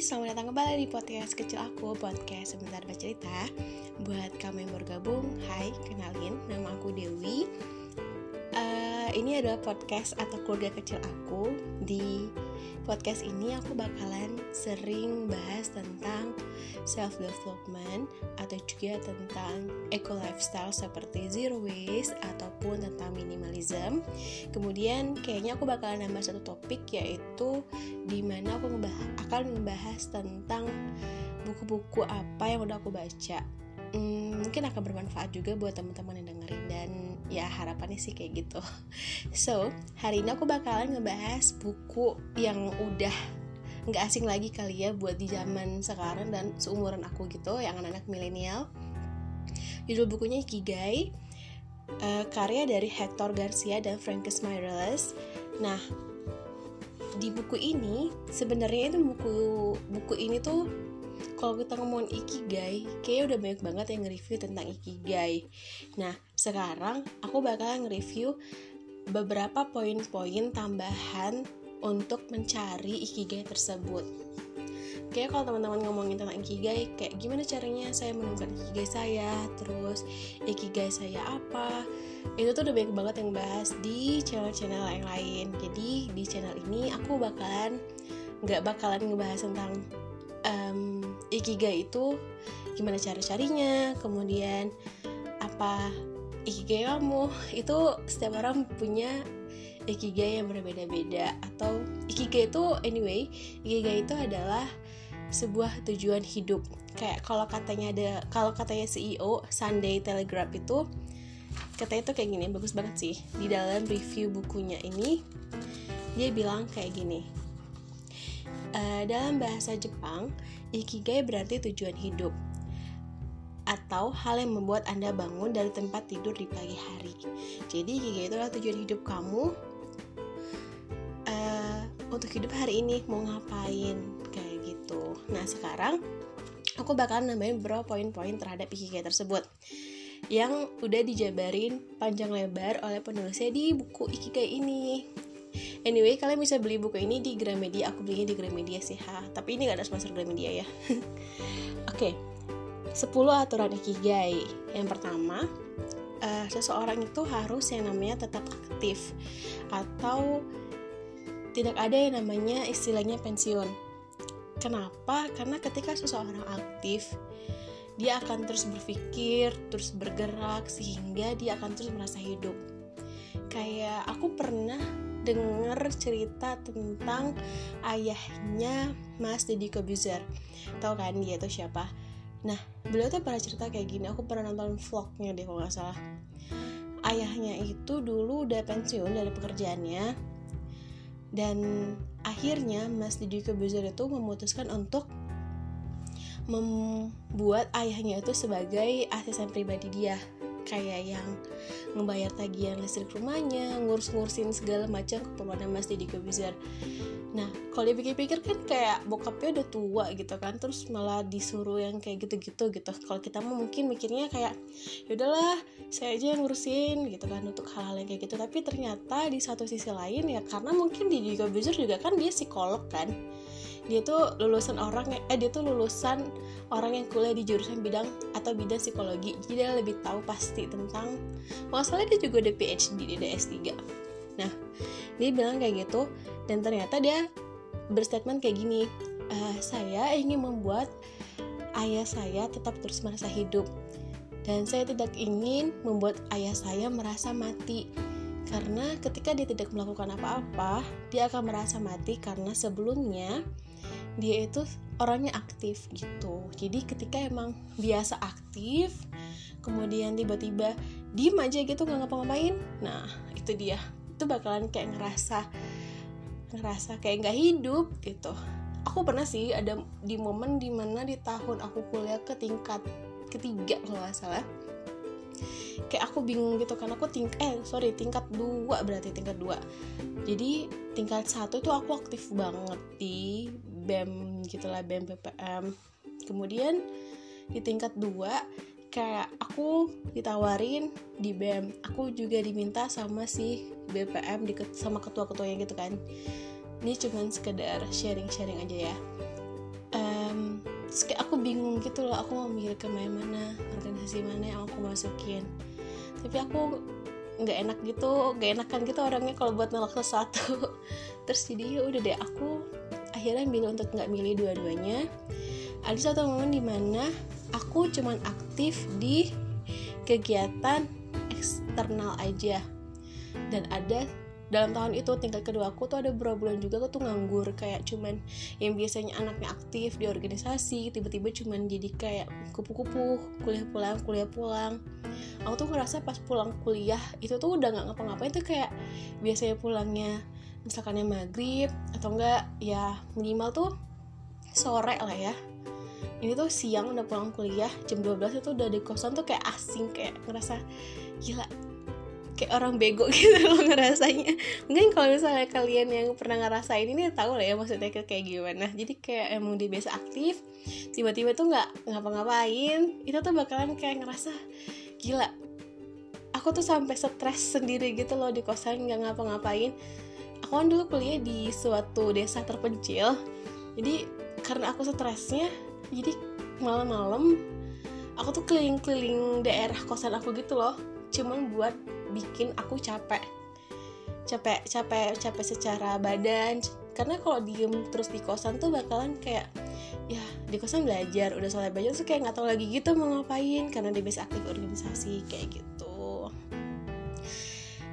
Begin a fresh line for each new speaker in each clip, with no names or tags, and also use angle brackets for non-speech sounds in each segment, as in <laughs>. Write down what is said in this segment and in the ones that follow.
selamat datang kembali di podcast kecil aku, podcast sebentar bercerita. Buat kamu yang baru gabung, hai, kenalin, nama aku Dewi. Uh, Ini adalah podcast atau keluarga kecil aku Di podcast ini aku bakalan sering bahas tentang self development atau juga tentang eco lifestyle seperti zero waste ataupun tentang minimalism. Kemudian kayaknya aku bakalan nambah satu topik yaitu di mana aku akan membahas tentang buku-buku apa yang udah aku baca hmm, mungkin akan bermanfaat juga buat teman-teman yang dengerin dan ya harapannya sih kayak gitu. <laughs> So hari ini aku bakalan ngebahas buku yang udah nggak asing lagi kali ya buat di zaman sekarang dan seumuran aku gitu yang anak-anak milenial. Judul bukunya Ikigai uh, karya dari Hector Garcia dan Francis Mireles. Nah di buku ini sebenarnya itu buku buku ini tuh kalau kita ngomongin ikigai, kayaknya udah banyak banget yang nge-review tentang ikigai. Nah, sekarang aku bakal nge-review beberapa poin-poin tambahan untuk mencari ikigai tersebut. Kayak kalau teman-teman ngomongin tentang ikigai, kayak gimana caranya saya menemukan ikigai saya, terus ikigai saya apa, itu tuh udah banyak banget yang bahas di channel-channel yang lain. Jadi di channel ini aku bakalan nggak bakalan ngebahas tentang um, ikigai itu gimana cara carinya kemudian apa ikigai kamu. Itu setiap orang punya ikigai yang berbeda-beda atau ikigai itu anyway ikigai itu adalah sebuah tujuan hidup. Kayak kalau katanya ada kalau katanya CEO Sunday Telegraph itu katanya itu kayak gini bagus banget sih. Di dalam review bukunya ini dia bilang kayak gini Uh, dalam bahasa Jepang, ikigai berarti tujuan hidup atau hal yang membuat Anda bangun dari tempat tidur di pagi hari. Jadi ikigai itu adalah tujuan hidup kamu uh, untuk hidup hari ini mau ngapain kayak gitu. Nah sekarang aku bakalan nambahin beberapa poin-poin terhadap ikigai tersebut yang udah dijabarin panjang lebar oleh penulisnya di buku Ikigai ini. Anyway, kalian bisa beli buku ini di Gramedia. Aku belinya di Gramedia sih, ha. Tapi ini gak ada sponsor Gramedia ya. <laughs> Oke, okay. 10 aturan Ikigai. Yang pertama, uh, seseorang itu harus yang namanya tetap aktif atau tidak ada yang namanya istilahnya pensiun. Kenapa? Karena ketika seseorang aktif, dia akan terus berpikir, terus bergerak sehingga dia akan terus merasa hidup. Kayak aku pernah dengar cerita tentang ayahnya Mas Deddy Kobuzer. Tau kan dia itu siapa? Nah beliau tuh pernah cerita kayak gini. Aku pernah nonton vlognya deh kalau nggak salah. Ayahnya itu dulu udah pensiun dari pekerjaannya dan akhirnya Mas Deddy Kobuzer itu memutuskan untuk membuat ayahnya itu sebagai asisten pribadi dia kayak yang ngebayar tagihan listrik rumahnya ngurus-ngurusin segala macam keperluan Mas Deddy Kobuzer nah kalau dipikir-pikir kan kayak bokapnya udah tua gitu kan terus malah disuruh yang kayak gitu-gitu gitu. Kalau kita mau mungkin mikirnya kayak ya udahlah saya aja yang ngurusin gitu kan untuk hal-hal yang kayak gitu. Tapi ternyata di satu sisi lain ya karena mungkin Deddy Kobuzer juga kan dia psikolog kan dia tuh lulusan orang eh dia tuh lulusan orang yang kuliah di jurusan bidang atau bidang psikologi. Jadi dia lebih tahu pasti tentang masalahnya dia juga ada PhD ada S3 nah dia bilang kayak gitu dan ternyata dia berstatement kayak gini e, saya ingin membuat ayah saya tetap terus merasa hidup. Dan saya tidak ingin membuat ayah saya merasa mati. Karena ketika dia tidak melakukan apa-apa, dia akan merasa mati karena sebelumnya dia itu orangnya aktif gitu. Jadi ketika emang biasa aktif kemudian tiba-tiba diem aja gitu nggak ngapa-ngapain nah itu dia. Itu bakalan kayak ngerasa ngerasa kayak nggak hidup gitu. Aku pernah sih ada di momen di mana di tahun aku kuliah ke tingkat ketiga kalau nggak salah kayak aku bingung gitu karena aku ting eh sorry tingkat dua berarti tingkat dua. Jadi tingkat satu tuh aku aktif banget di BEM gitulah BEM PPM kemudian di tingkat 2 kayak aku ditawarin di BEM aku juga diminta sama si BPM di, sama ketua-ketuanya gitu kan. Ini cuman sekedar sharing-sharing aja ya. Terus kayak aku bingung gitu loh aku mau milih ke mana organisasi mana yang aku masukin. Tapi aku nggak enak gitu nggak enakan gitu orangnya kalau buat nolak sesuatu. <laughs> Terus jadi ya udah deh aku akhirnya milih untuk nggak milih dua-duanya ada satu momen di mana aku cuman aktif di kegiatan eksternal aja. Dan ada dalam tahun itu tingkat kedua aku tuh ada beberapa bulan juga aku tuh nganggur kayak cuman yang biasanya anaknya aktif di organisasi tiba-tiba cuman jadi kayak kupu-kupu kuliah pulang kuliah pulang. Aku tuh ngerasa pas pulang kuliah itu tuh udah nggak ngapa-ngapain tuh kayak biasanya pulangnya misalkannya maghrib atau enggak ya minimal tuh sore lah ya. Ini tuh siang udah pulang kuliah jam 12 itu udah di kosan tuh kayak asing kayak ngerasa gila kayak orang bego <laughs> gitu loh ngerasanya. Mungkin kalau misalnya kalian yang pernah ngerasain ini tahu lah ya maksudnya kayak gimana. Jadi kayak emang dia biasa aktif tiba-tiba tuh nggak ngapa-ngapain itu tuh bakalan kayak ngerasa gila aku tuh sampai stres sendiri gitu loh di kosan nggak ngapa-ngapain aku kan dulu kuliah di suatu desa terpencil. Jadi karena aku stresnya jadi malam-malam aku tuh keliling-keliling daerah kosan aku gitu loh. Cuman buat bikin aku capek. Capek capek capek secara badan. Karena kalau diem terus di kosan tuh bakalan kayak ya di kosan belajar udah selesai belajar tuh kayak nggak tahu lagi gitu mau ngapain karena dia bisa aktif organisasi kayak gitu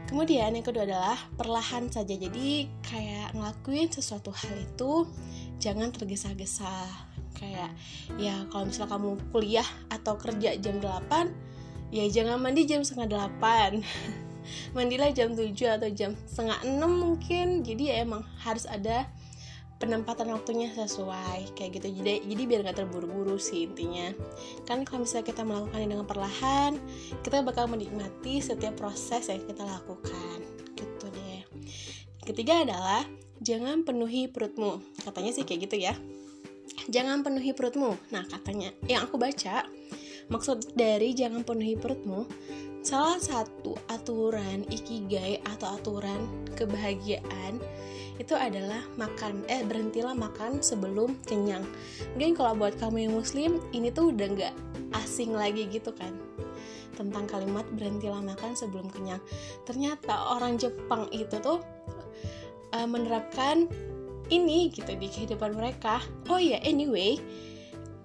kemudian yang kedua adalah perlahan saja. Jadi kayak ngelakuin sesuatu hal itu jangan tergesa-gesa. Kayak ya kalau misalnya kamu kuliah atau kerja jam 8 ya jangan mandi jam setengah 8 <laughs> mandilah jam 7 atau jam setengah 6 mungkin. Jadi ya emang harus ada penempatan waktunya sesuai kayak gitu. Jadi jadi biar nggak terburu-buru sih intinya. Kan kalau misalnya kita melakukannya dengan perlahan kita bakal menikmati setiap proses yang kita lakukan. Gitu deh. Ketiga adalah jangan penuhi perutmu. Katanya sih kayak gitu ya. Jangan penuhi perutmu. Nah katanya yang aku baca maksud dari jangan penuhi perutmu Salah satu aturan ikigai atau aturan kebahagiaan itu adalah makan eh berhentilah makan sebelum kenyang. Mungkin kalau buat kamu yang muslim ini tuh udah nggak asing lagi gitu kan tentang kalimat berhentilah makan sebelum kenyang. Ternyata orang Jepang itu tuh uh, menerapkan ini gitu di kehidupan mereka. Oh ya, yeah, anyway,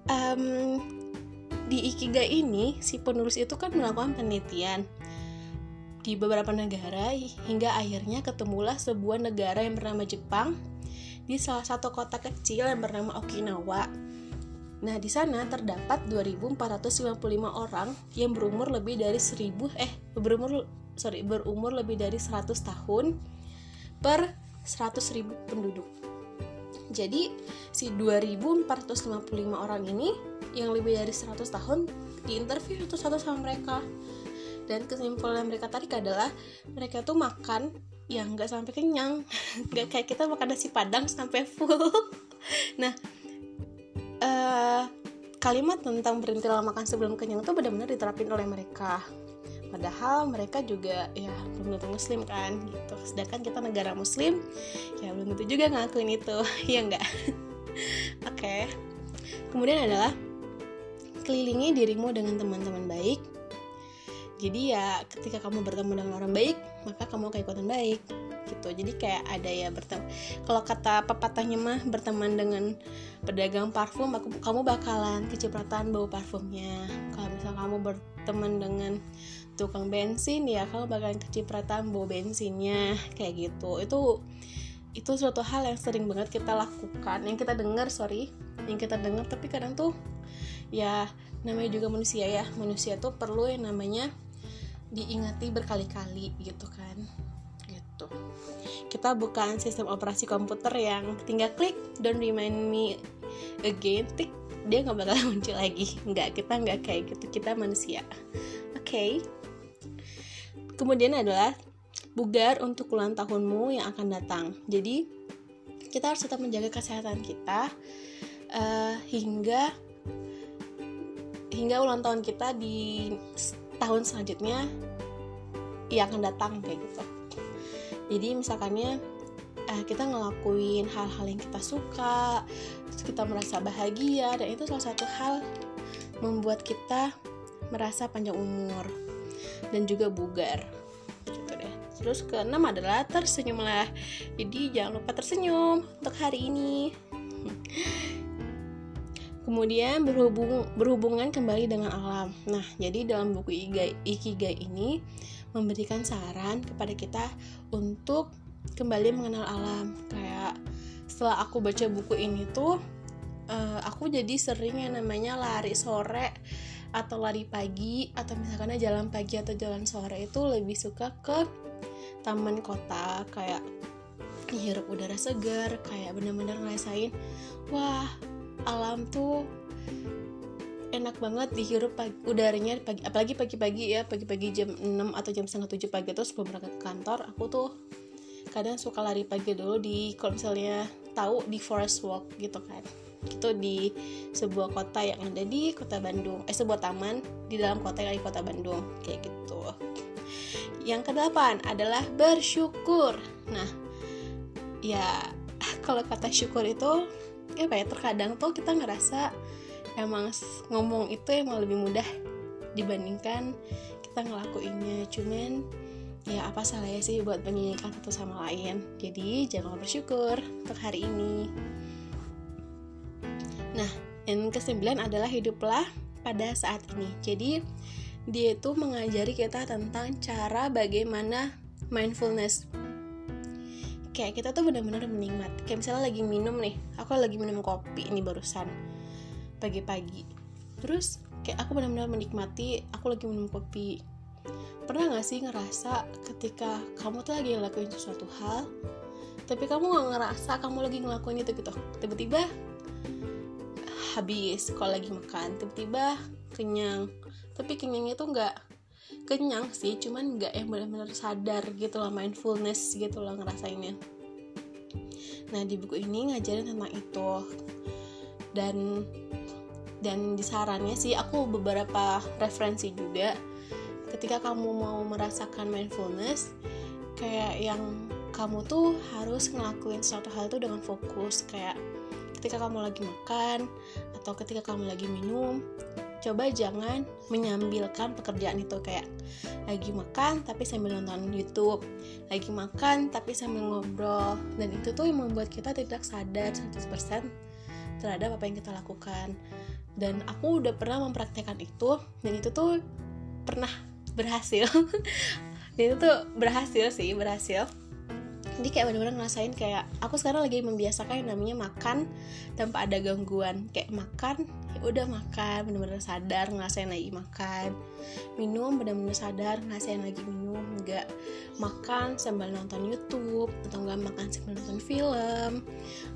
um, di Ikigai ini si penulis itu kan melakukan penelitian di beberapa negara hingga akhirnya ketemulah sebuah negara yang bernama Jepang di salah satu kota kecil yang bernama Okinawa. Nah, di sana terdapat 2455 orang yang berumur lebih dari 1000 eh berumur sorry berumur lebih dari 100 tahun per 100.000 penduduk. Jadi si 2455 orang ini yang lebih dari 100 tahun di interview itu satu sama mereka dan kesimpulan yang mereka tarik adalah mereka tuh makan yang nggak sampai kenyang. <laughs> Nggak kayak kita makan nasi padang sampai full. <laughs> Nah uh, kalimat tentang berhentilah makan sebelum kenyang itu benar-benar diterapin oleh mereka. Padahal mereka juga ya belum tentu muslim kan gitu. Sedangkan kita negara muslim ya belum tentu juga ngakuin itu. <laughs> Ya enggak oke. Okay. kemudian adalah kelilingi dirimu dengan teman-teman baik jadi ya ketika kamu bertemu dengan orang baik maka kamu akan ikutan baik gitu. Jadi kayak ada ya bertemu kalau kata pepatahnya mah berteman dengan pedagang parfum aku, kamu bakalan kecipratan bau parfumnya. Kalau misal kamu berteman dengan tukang bensin ya kamu bakalan kecipratan bau bensinnya kayak gitu. Itu itu suatu hal yang sering banget kita lakukan yang kita dengar sorry yang kita dengar tapi kadang tuh ya namanya juga manusia ya. Manusia tuh perlu yang namanya diingati berkali-kali gitu kan. Gitu. Kita bukan sistem operasi komputer yang tinggal klik don't remind me again. Tik dia nggak bakal <laughs> muncul lagi. Nggak kita nggak kayak gitu. Kita manusia. Oke. Okay kemudian adalah bugar untuk ulang tahunmu yang akan datang. Jadi kita harus tetap menjaga kesehatan kita uh, hingga hingga ulang tahun kita di tahun selanjutnya yang akan datang kayak gitu. Jadi misalkannya uh, kita ngelakuin hal-hal yang kita suka kita merasa bahagia dan itu salah satu hal membuat kita merasa panjang umur dan juga bugar gitu deh. Terus keenam adalah tersenyumlah jadi jangan lupa tersenyum untuk hari ini <laughs> Kemudian berhubung, berhubungan kembali dengan alam. Nah, jadi dalam buku Ikigai, ini memberikan saran kepada kita untuk kembali mengenal alam. Kayak setelah aku baca buku ini tuh, uh, aku jadi sering yang namanya lari sore atau lari pagi atau misalkan jalan pagi atau jalan sore itu lebih suka ke taman kota kayak hirup udara segar kayak bener-bener ngerasain wah alam tuh enak banget dihirup pagi, udaranya pagi apalagi pagi-pagi ya pagi-pagi jam 6 atau jam setengah 7 pagi tuh sebelum berangkat ke kantor aku tuh kadang suka lari pagi dulu di kalau misalnya tahu di forest walk gitu kan. Itu di sebuah kota yang ada di kota Bandung eh sebuah taman di dalam kota yang di kota Bandung kayak gitu. Yang kedelapan adalah bersyukur. Nah ya <laughs> kalau kata syukur itu apa ya terkadang tuh kita ngerasa emang ngomong itu emang lebih mudah dibandingkan kita ngelakuinnya cuman ya apa salahnya sih buat menyanyikan satu sama lain jadi jangan bersyukur untuk hari ini Nah, yang kesembilan adalah hiduplah pada saat ini. Jadi, dia itu mengajari kita tentang cara bagaimana mindfulness. Kayak kita tuh benar-benar menikmat. Kayak misalnya lagi minum nih, aku lagi minum kopi ini barusan pagi-pagi. Terus kayak aku benar-benar menikmati aku lagi minum kopi. Pernah gak sih ngerasa ketika kamu tuh lagi ngelakuin sesuatu hal, tapi kamu gak ngerasa kamu lagi ngelakuin itu gitu. Tiba-tiba habis kalau lagi makan tiba-tiba kenyang tapi kenyangnya tuh nggak kenyang sih cuman nggak yang benar-benar sadar gitu lah mindfulness gitu lah ngerasainnya. Nah di buku ini ngajarin tentang itu. Dan dan di sarannya sih aku beberapa referensi juga. Ketika kamu mau merasakan mindfulness kayak yang kamu tuh harus ngelakuin suatu hal itu dengan fokus. Kayak ketika kamu lagi makan atau ketika kamu lagi minum coba jangan menyambilkan pekerjaan itu kayak lagi makan tapi sambil nonton YouTube lagi makan tapi sambil ngobrol. Dan itu tuh yang membuat kita tidak sadar 100% terhadap apa yang kita lakukan. Dan aku udah pernah mempraktekkan itu dan itu tuh pernah berhasil. <laughs> Dan itu tuh berhasil sih berhasil jadi kayak bener-bener ngerasain kayak aku sekarang lagi membiasakan yang namanya makan tanpa ada gangguan. Kayak makan ya udah makan bener-bener sadar ngerasain lagi makan. Minum bener-bener sadar ngerasain lagi minum. Nggak makan sambil nonton YouTube atau nggak makan sambil nonton film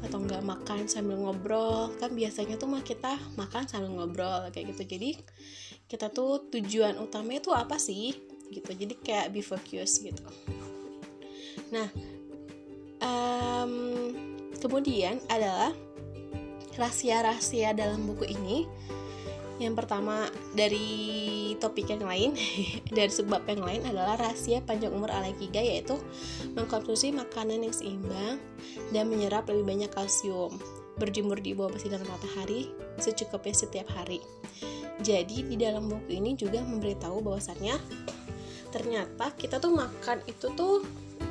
atau nggak makan sambil ngobrol. Kan biasanya tuh mah kita makan sambil ngobrol kayak gitu. Jadi kita tuh tujuan utamanya tuh apa sih? Gitu. Jadi kayak be focus gitu. Nah um, kemudian adalah rahasia-rahasia dalam buku ini. Yang pertama dari topik yang lain <laughs> dari sebab yang lain adalah rahasia panjang umur ala Kiga yaitu mengkonsumsi makanan yang seimbang dan menyerap lebih banyak kalsium berjemur di bawah sinar matahari secukupnya setiap hari. Jadi di dalam buku ini juga memberitahu bahwasannya ternyata kita tuh makan itu tuh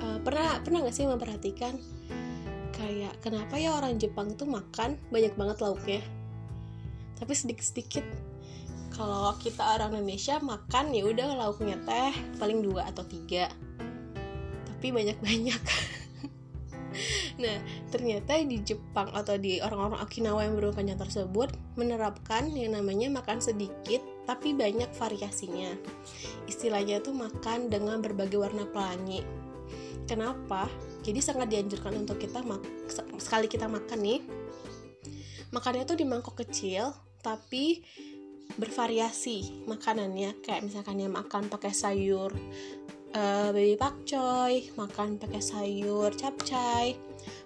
uh, pernah pernah gak sih memperhatikan kayak kenapa ya orang Jepang tuh makan banyak banget lauknya? Tapi sedikit sedikit kalau kita orang Indonesia makan ya udah lauknya teh paling dua atau tiga. Tapi banyak banyak <laughs> nah ternyata di Jepang atau di orang-orang Okinawa yang berumur tersebut menerapkan yang namanya makan sedikit tapi banyak variasinya. Istilahnya tuh makan dengan berbagai warna pelangi Kenapa? Jadi sangat dianjurkan untuk kita sekali kita makan nih, makannya tuh di mangkok kecil, tapi bervariasi makanannya. Kayak misalkan ya makan pakai sayur uh, baby pakcoy, makan pakai sayur capcay,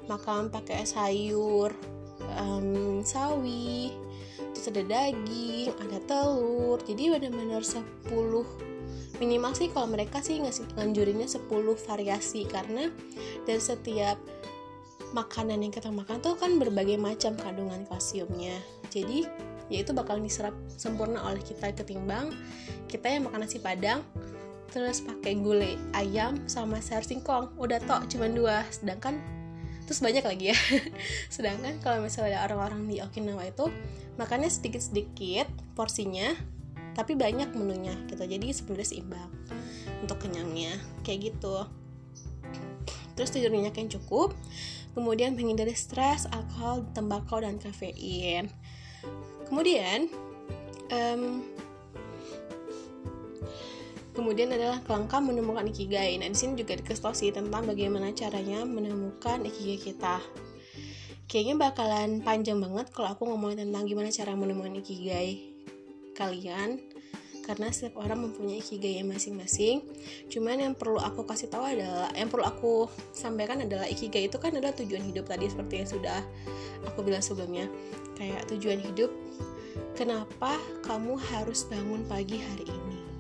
makan pakai sayur um, sawi, terus ada daging, ada telur. Jadi benar-benar 10 minimal sih kalau mereka sih ngasih nganjurinnya 10 variasi. Karena dari setiap makanan yang kita makan tuh kan berbagai macam kandungan kalsiumnya. Jadi ya itu bakal diserap sempurna oleh kita. Ketimbang kita yang makan nasi padang terus pakai gulai ayam sama sayur singkong. Udah tok cuma dua. Sedangkan terus banyak lagi ya. <laughs> Sedangkan kalau misalnya orang-orang di Okinawa itu makannya sedikit-sedikit porsinya tapi banyak menunya gitu. Jadi sebenarnya seimbang untuk kenyangnya. Kayak gitu. Terus tidurnya yang cukup. Kemudian menghindari stres alkohol tembakau dan kafein. Kemudian um, Kemudian adalah langkah menemukan ikigai. Nah, di sini juga dikasih tentang bagaimana caranya menemukan ikigai kita. Kayaknya bakalan panjang banget kalau aku ngomongin tentang gimana cara menemukan ikigai kalian karena setiap orang mempunyai ikigai yang masing-masing. Cuman yang perlu aku kasih tahu adalah yang perlu aku sampaikan adalah ikigai itu kan adalah tujuan hidup tadi seperti yang sudah aku bilang sebelumnya. Kayak tujuan hidup kenapa kamu harus bangun pagi hari ini?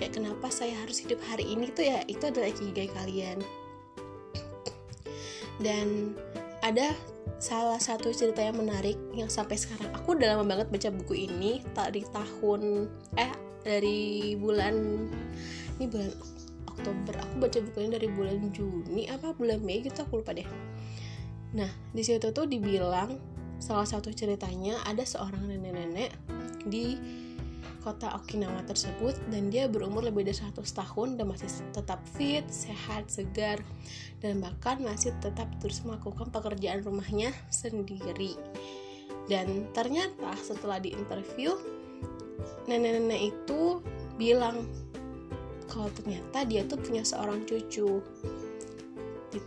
kayak kenapa saya harus hidup hari ini tuh ya itu adalah ikigai kalian dan ada salah satu cerita yang menarik yang sampai sekarang. Aku udah lama banget baca buku ini di tahun eh dari bulan ini bulan Oktober. Aku baca buku ini dari bulan Juni apa bulan Mei gitu aku lupa deh. Nah di situ tuh dibilang salah satu ceritanya ada seorang nenek-nenek di kota Okinawa tersebut dan dia berumur lebih dari 100 tahun dan masih tetap fit, sehat, segar dan bahkan masih tetap terus melakukan pekerjaan rumahnya sendiri. Dan ternyata setelah diinterview nenek-nenek itu bilang kalau ternyata dia tuh punya seorang cucu.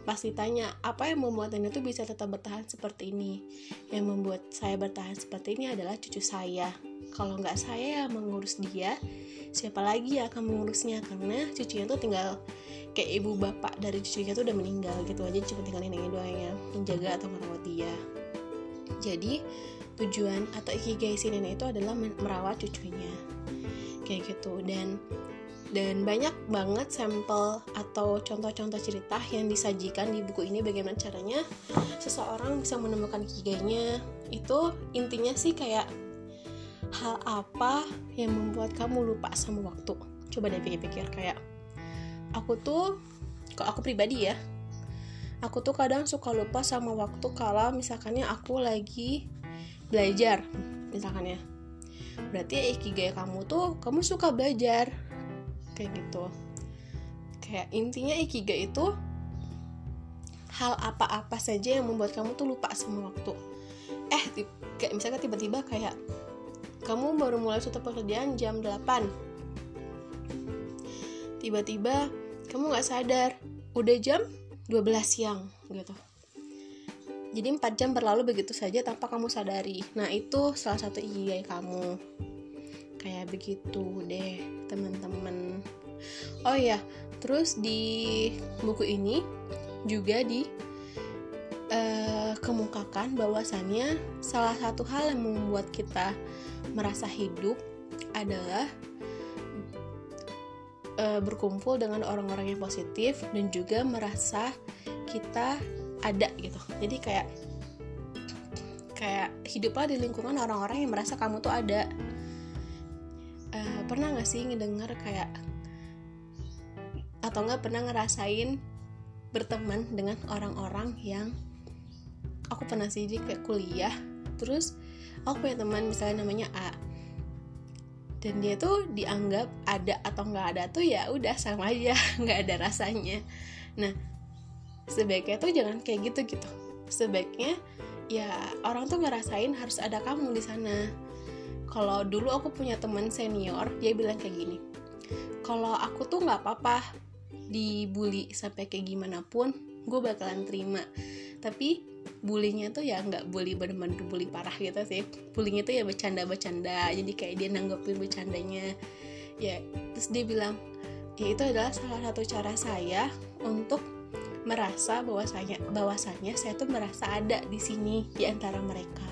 Pas ditanya apa yang membuat nenek tuh bisa tetap bertahan seperti ini? Yang membuat saya bertahan seperti ini adalah cucu saya kalau nggak saya yang mengurus dia siapa lagi yang akan mengurusnya? Karena cucunya tuh tinggal kayak ibu bapak dari cucunya tuh udah meninggal gitu aja cuma tinggal neneknya doang yang menjaga atau merawat dia. Jadi tujuan atau ikigai si nenek itu adalah merawat cucunya. Kayak gitu. Dan dan banyak banget sampel atau contoh-contoh cerita yang disajikan di buku ini bagaimana caranya seseorang bisa menemukan ikigainya itu intinya sih kayak hal apa yang membuat kamu lupa sama waktu? Coba deh pikir-pikir kayak aku tuh kok aku pribadi ya aku tuh kadang suka lupa sama waktu kalau misalkannya aku lagi belajar berarti ya ikigai kamu tuh kamu suka belajar kayak gitu. Kayak intinya ikigai itu hal apa-apa saja yang membuat kamu tuh lupa sama waktu. Eh kayak misalnya tiba-tiba kayak kamu baru mulai suatu pekerjaan jam 8 tiba-tiba kamu gak sadar. Udah jam 12 siang gitu. Jadi 4 jam berlalu begitu saja tanpa kamu sadari. Nah itu salah satu ikigai kamu. Kayak begitu deh teman-teman. Oh ya terus di buku ini juga di uh, kemukakan bahwasannya salah satu hal yang membuat kita merasa hidup adalah e, berkumpul dengan orang-orang yang positif dan juga merasa kita ada gitu. Jadi kayak kayak hiduplah di lingkungan orang-orang yang merasa kamu tuh ada. E, pernah gak sih ngedenger kayak atau nggak pernah ngerasain berteman dengan orang-orang yang aku pernah sih di kayak kuliah terus aku punya teman misalnya namanya A. Dan dia tuh dianggap ada atau nggak ada tuh ya udah sama aja <laughs> nggak ada rasanya. Nah sebaiknya tuh jangan kayak gitu gitu. Sebaiknya ya orang tuh ngerasain harus ada kamu di sana. Kalau dulu aku punya teman senior dia bilang kayak gini kalau aku tuh nggak apa-apa dibully sampai kayak gimana pun gue bakalan terima. Tapi bullyingnya tuh ya nggak bully bener-bener bully parah gitu sih. Bullyingnya tuh ya bercanda-bercanda jadi kayak dia nanggepin bercandanya. Ya terus dia bilang ya itu adalah salah satu cara saya untuk merasa bahwasanya bahwasanya saya tuh merasa ada di sini di antara mereka.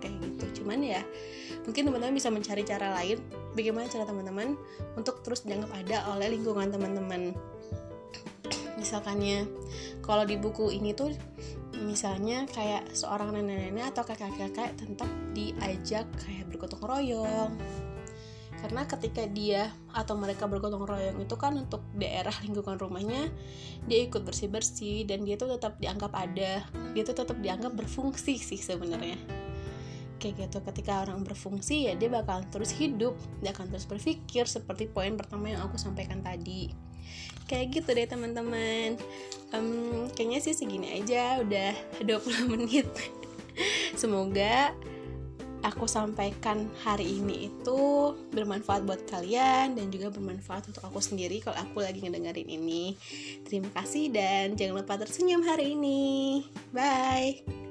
Kayak gitu. Cuman ya mungkin teman-teman bisa mencari cara lain bagaimana cara teman-teman untuk terus dianggap ada oleh lingkungan teman-teman misalkannya kalau di buku ini tuh misalnya kayak seorang nenek-nenek atau kakek-kakek tetap diajak kayak bergotong royong. Karena ketika dia atau mereka bergotong royong itu kan untuk daerah lingkungan rumahnya dia ikut bersih bersih dan dia tuh tetap dianggap ada dia tuh tetap dianggap berfungsi sih sebenarnya. Kayak gitu ketika orang berfungsi ya dia bakal terus hidup dia akan terus berpikir seperti poin pertama yang aku sampaikan tadi kayak gitu deh teman-teman um, kayaknya sih segini aja udah <laughs> 20 menit semoga aku sampaikan hari ini itu bermanfaat buat kalian dan juga bermanfaat untuk aku sendiri kalau aku lagi ngedengerin ini. Terima kasih dan jangan lupa tersenyum hari ini. Bye.